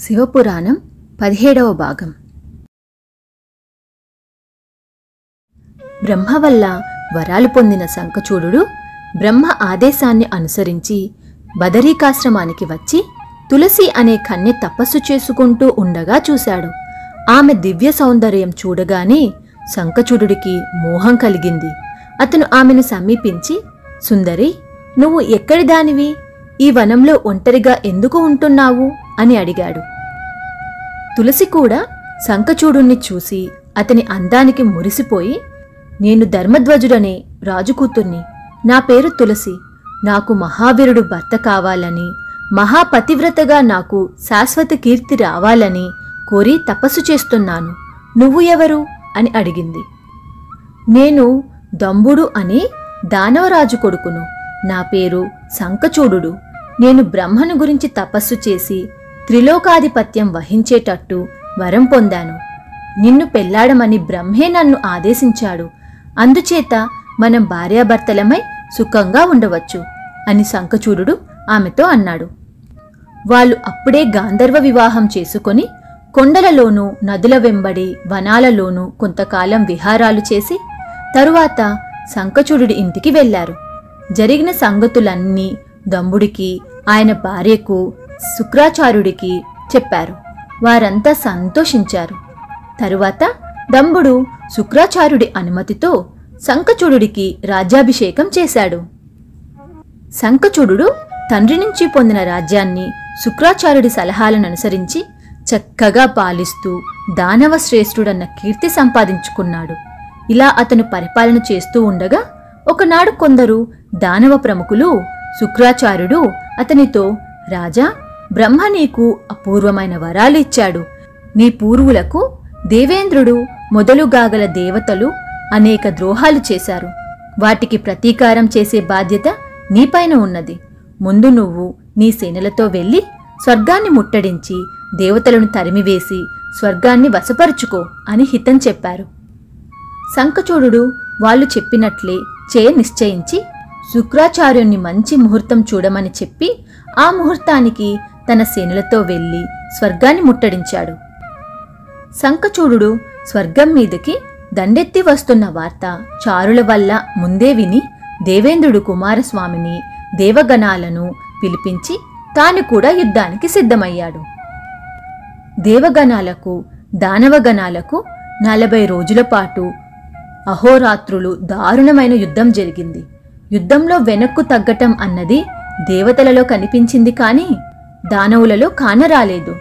శివపురాణం పదిహేడవ భాగం. బ్రహ్మ వల్ల వరాలు పొందిన శంఖచూడు బ్రహ్మ ఆదేశాన్ని అనుసరించి బదరీకాశ్రమానికి వచ్చి తులసి అనే కన్య తపస్సు చేసుకుంటూ ఉండగా చూశాడు. ఆమె దివ్య సౌందర్యం చూడగానే శంఖచూడుడికి మోహం కలిగింది. అతను ఆమెను సమీపించి సుందరి నువ్వు ఎక్కడి దానివి ఈ వనంలో ఒంటరిగా ఎందుకు ఉంటున్నావు? అని అడిగాడు. తులసి కూడా శంఖచూడుణ్ణి చూసి అతని అందానికి మురిసిపోయి నేను ధర్మధ్వజుడనే రాజుకూతుర్ని నా పేరు తులసి నాకు మహావీరుడు భర్త కావాలని మహాపతివ్రతగా నాకు శాశ్వత కీర్తి రావాలని కోరి తపస్సు చేస్తున్నాను. నువ్వు ఎవరు? అని అడిగింది. నేను దంబుడు అనే దానవరాజు కొడుకును. నా పేరు శంఖచూడు నేను బ్రహ్మను గురించి తపస్సు చేసి త్రిలోకాధిపత్యం వహించేటట్టు వరం పొందాను. నిన్ను పెళ్ళాడమని బ్రహ్మే నన్ను ఆదేశించాడు. అందుచేత మనం భార్యాభర్తలమై సుఖంగా ఉండవచ్చు అని శంఖచూడు ఆమెతో అన్నాడు. వాళ్ళు అప్పుడే గాంధర్వ వివాహం చేసుకొని కొండలలోనూ నదుల వెంబడి వనాలలోనూ కొంతకాలం విహారాలు చేసి తరువాత శంఖచూడు ఇంటికి వెళ్ళారు జరిగిన సంగతులన్నీ దంబుడికి ఆయన భార్యకు శుక్రాచార్యుడికి చెప్పారు. వారంతా సంతోషించారు. తరువాత దంబుడు శుక్రాచార్యుడి అనుమతితో శంఖచూడుడికి రాజ్యాభిషేకం చేశాడు. శంఖచూడుడు తండ్రి నుంచి పొందిన రాజ్యాన్ని శుక్రాచార్యుడి సలహాలను అనుసరించి చక్కగా పాలిస్తూ దానవ శ్రేష్ఠుడన్న కీర్తి సంపాదించుకున్నాడు. ఇలా అతను పరిపాలన చేస్తూ ఉండగా ఒకనాడు కొందరు దానవ ప్రముఖులు శుక్రాచార్యుడు అతనితో రాజా బ్రహ్మ నీకు అపూర్వమైన వరాలు ఇచ్చాడు. నీ పూర్వులకు దేవేంద్రుడు మొదలుగాగల దేవతలు అనేక ద్రోహాలు చేశారు. వాటికి ప్రతీకారం చేసే బాధ్యత నీపైన ఉన్నది. ముందు నువ్వు నీ సేనలతో వెళ్ళి స్వర్గాన్ని ముట్టడించి దేవతలను తరిమివేసి స్వర్గాన్ని వశపరుచుకో అని హితం చెప్పారు. శంఖచూడుడు వాళ్ళు చెప్పినట్లే చేయ నిశ్చయించి శుక్రాచార్యుణ్ణి మంచి ముహూర్తం చూడమని చెప్పి ఆ ముహూర్తానికి తన సేనలతో వెళ్ళి స్వర్గాన్ని ముట్టడించాడు. శంఖచూడుడు స్వర్గం మీదకి దండెత్తి వస్తున్న వార్త చారుల వల్ల ముందే విని దేవేంద్రుడు కుమారస్వామిని దేవగణాలను పిలిపించి తాను కూడా యుద్ధానికి సిద్ధమయ్యాడు. దేవగణాలకు దానవగణాలకు నలభై రోజుల పాటు అహోరాత్రులు దారుణమైన యుద్ధం జరిగింది. యుద్ధంలో వెనక్కు తగ్గటం అన్నది దేవతలలో కనిపించింది కానీ దానవులలో కానరాలేదు.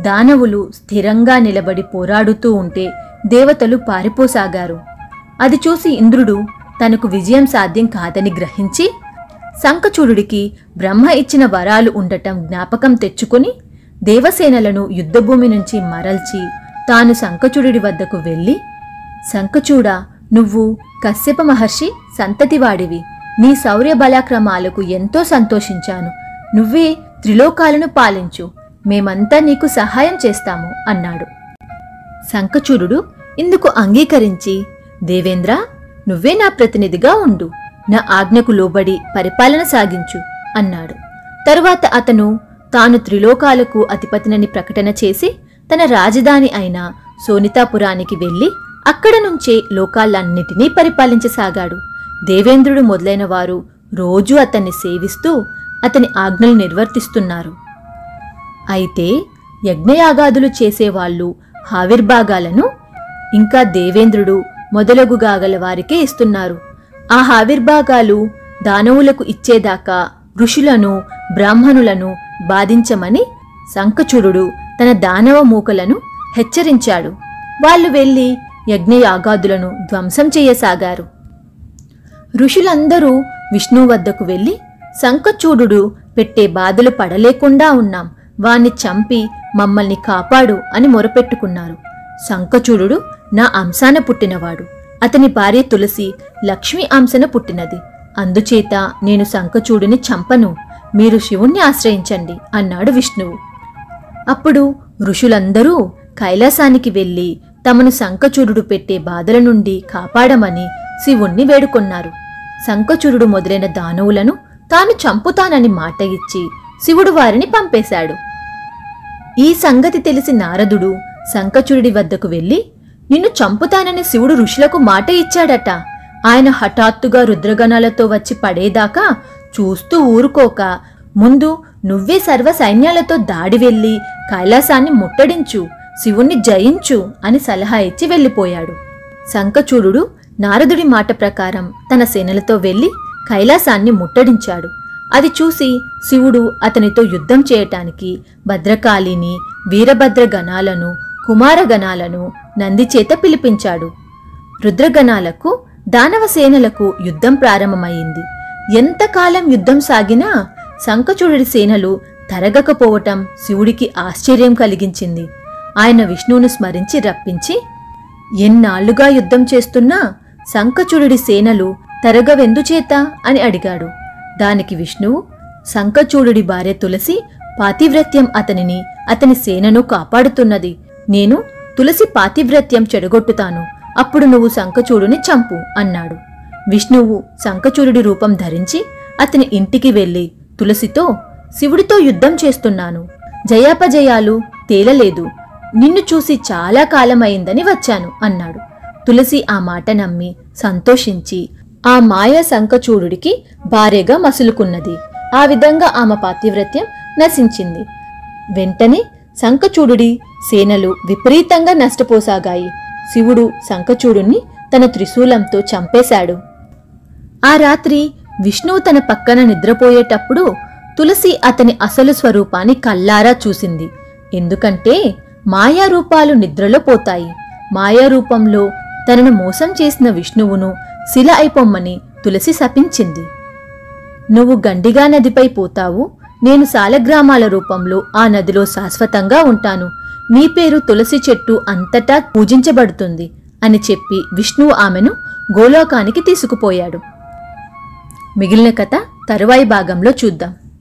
దానవులు స్థిరంగా నిలబడి పోరాడుతూ ఉంటే దేవతలు పారిపోసాగారు. అది చూసి ఇంద్రుడు తనకు విజయం సాధ్యం కాదని గ్రహించి శంఖచూడుడికి బ్రహ్మ ఇచ్చిన వరాలు ఉండటం జ్ఞాపకం తెచ్చుకుని దేవసేనలను యుద్ధభూమి నుంచి మరల్చి తాను శంఖచూడుడి వద్దకు వెళ్ళి శంఖచూడా నువ్వు కశ్యప మహర్షి సంతతివాడివి. నీ శౌర్య బలాక్రమాలకు ఎంతో సంతోషించాను. నువ్వే త్రిలోకాలను పాలించు. మేమంతా నీకు సహాయం చేస్తాము అన్నాడు. శంఖచూరుడు ఇందుకు అంగీకరించి దేవేంద్ర నువ్వే నా ప్రతినిధిగా ఉండు. నా ఆజ్ఞకు లోబడి పరిపాలన సాగించు అన్నాడు. తరువాత అతను తాను త్రిలోకాలకు అధిపతినని ప్రకటన చేసి తన రాజధాని అయిన సోనితాపురానికి వెళ్ళి అక్కడ నుంచే లోకాలన్నిటినీ పరిపాలించసాగాడు. దేవేంద్రుడు మొదలైన వారు రోజూ అతన్ని సేవిస్తూ అతని ఆజ్ఞలు నిర్వర్తిస్తున్నారు. అయితే యజ్ఞయాగాదులు చేసేవాళ్ళు ఆవిర్భాగాలను ఇంకా దేవేంద్రుడు మొదలగుగాగల వారికే ఇస్తున్నారు. ఆ హావిర్భాగాలు దానవులకు ఇచ్చేదాకా ఋషులను బ్రాహ్మణులను బాధించమని శంఖచూరుడు తన దానవ మూకలను హెచ్చరించాడు. వాళ్ళు వెళ్ళి యజ్ఞయాగాదులను ధ్వంసం చేయసాగారు. ఋషులందరూ విష్ణువు వద్దకు వెళ్ళి శంఖచూడు పెట్టే బాధలు పడలేకుండా ఉన్నాం. వాణ్ణి చంపి మమ్మల్ని కాపాడు అని మొరపెట్టుకున్నారు. శంఖచూడు నా అంశాన పుట్టినవాడు. అతని భార్య తులసి లక్ష్మి అంశన పుట్టినది. అందుచేత నేను శంఖచూడుని చంపను. మీరు శివుణ్ణి ఆశ్రయించండి అన్నాడు విష్ణువు. అప్పుడు ఋషులందరూ కైలాసానికి వెళ్ళి తమను శంఖచూడు పెట్టే బాధల నుండి కాపాడమని శివుణ్ణి వేడుకొన్నారు. శంఖచూడు మొదలైన దానవులను తాను చంపుతానని మాట ఇచ్చి శివుడు వారిని పంపేశాడు. ఈ సంగతి తెలిసి నారదుడు శంఖచురుడి వద్దకు వెళ్ళి నిన్ను చంపుతానని శివుడు ఋషులకు మాట ఇచ్చాడట. ఆయన హఠాత్తుగా రుద్రగణాలతో వచ్చి పడేదాకా చూస్తూ ఊరుకోక ముందు నువ్వే సర్వ సైన్యాలతో దాడి వెళ్ళి కైలాసాన్ని ముట్టడించు శివుణ్ణి జయించు అని సలహా ఇచ్చి వెళ్ళిపోయాడు. శంఖచూడు నారదుడి మాట ప్రకారం తన సేనలతో వెళ్ళి కైలాసాన్ని ముట్టడించాడు. అది చూసి శివుడు అతనితో యుద్ధం చేయటానికి భద్రకాళిని వీరభద్ర గణాలను కుమారగణాలను నందిచేత పిలిపించాడు. రుద్రగణాలకు దానవసేనలకు యుద్ధం ప్రారంభమైంది. ఎంతకాలం యుద్ధం సాగినా శంఖచూడుడి సేనలు తరగకపోవటం శివుడికి ఆశ్చర్యం కలిగించింది. ఆయన విష్ణువును స్మరించి రప్పించి ఎన్నాళ్ళుగా యుద్ధం చేస్తున్నా శంఖచూడుడి సేనలు తరగవెందుచేత అని అడిగాడు. దానికి విష్ణువు శంఖచూడుడి భార్య తులసి పాతివ్రత్యం అతనిని అతని సేనను కాపాడుతున్నది. నేను తులసి పాతివ్రత్యం చెడగొట్టుతాను. అప్పుడు నువ్వు శంఖచూడుని చంపు అన్నాడు. విష్ణువు శంఖచూడుడి రూపం ధరించి అతని ఇంటికి వెళ్ళి తులసితో శివుడితో యుద్ధం చేస్తున్నాను. జయాపజయాలు తేలలేదు. నిన్ను చూసి చాలా కాలమైందని వచ్చాను అన్నాడు. తులసి ఆ మాట నమ్మి సంతోషించి ఆ మాయా శంఖచూడుడికి భార్యగా మసులుకున్నది. ఆ విధంగా ఆమె పాతివ్రత్యం నశించింది. వెంటనే శంఖచూడుడి సేనలు విపరీతంగా నష్టపోసాగాయి. శివుడు శంఖచూడుణ్ణి తన త్రిశూలంతో చంపేశాడు. ఆ రాత్రి విష్ణువు తన పక్కన నిద్రపోయేటప్పుడు తులసి అతని అసలు స్వరూపాన్ని కల్లారా చూసింది. ఎందుకంటే మాయారూపాలు నిద్రలో పోతాయి. మాయారూపంలో తనను మోసం చేసిన విష్ణువును శిల అయిపోమ్మని తులసి శపించింది. నువ్వు గండిగా నదిపై పోతావు నేను సాలగ్రామాల రూపంలో ఆ నదిలో శాశ్వతంగా ఉంటాను. నీ పేరు తులసి చెట్టు అంతటా పూజించబడుతుంది అని చెప్పి విష్ణువు ఆమెను గోలోకానికి తీసుకుపోయాడు. మిగిలిన కథ తరువాయి భాగంలో చూద్దాం.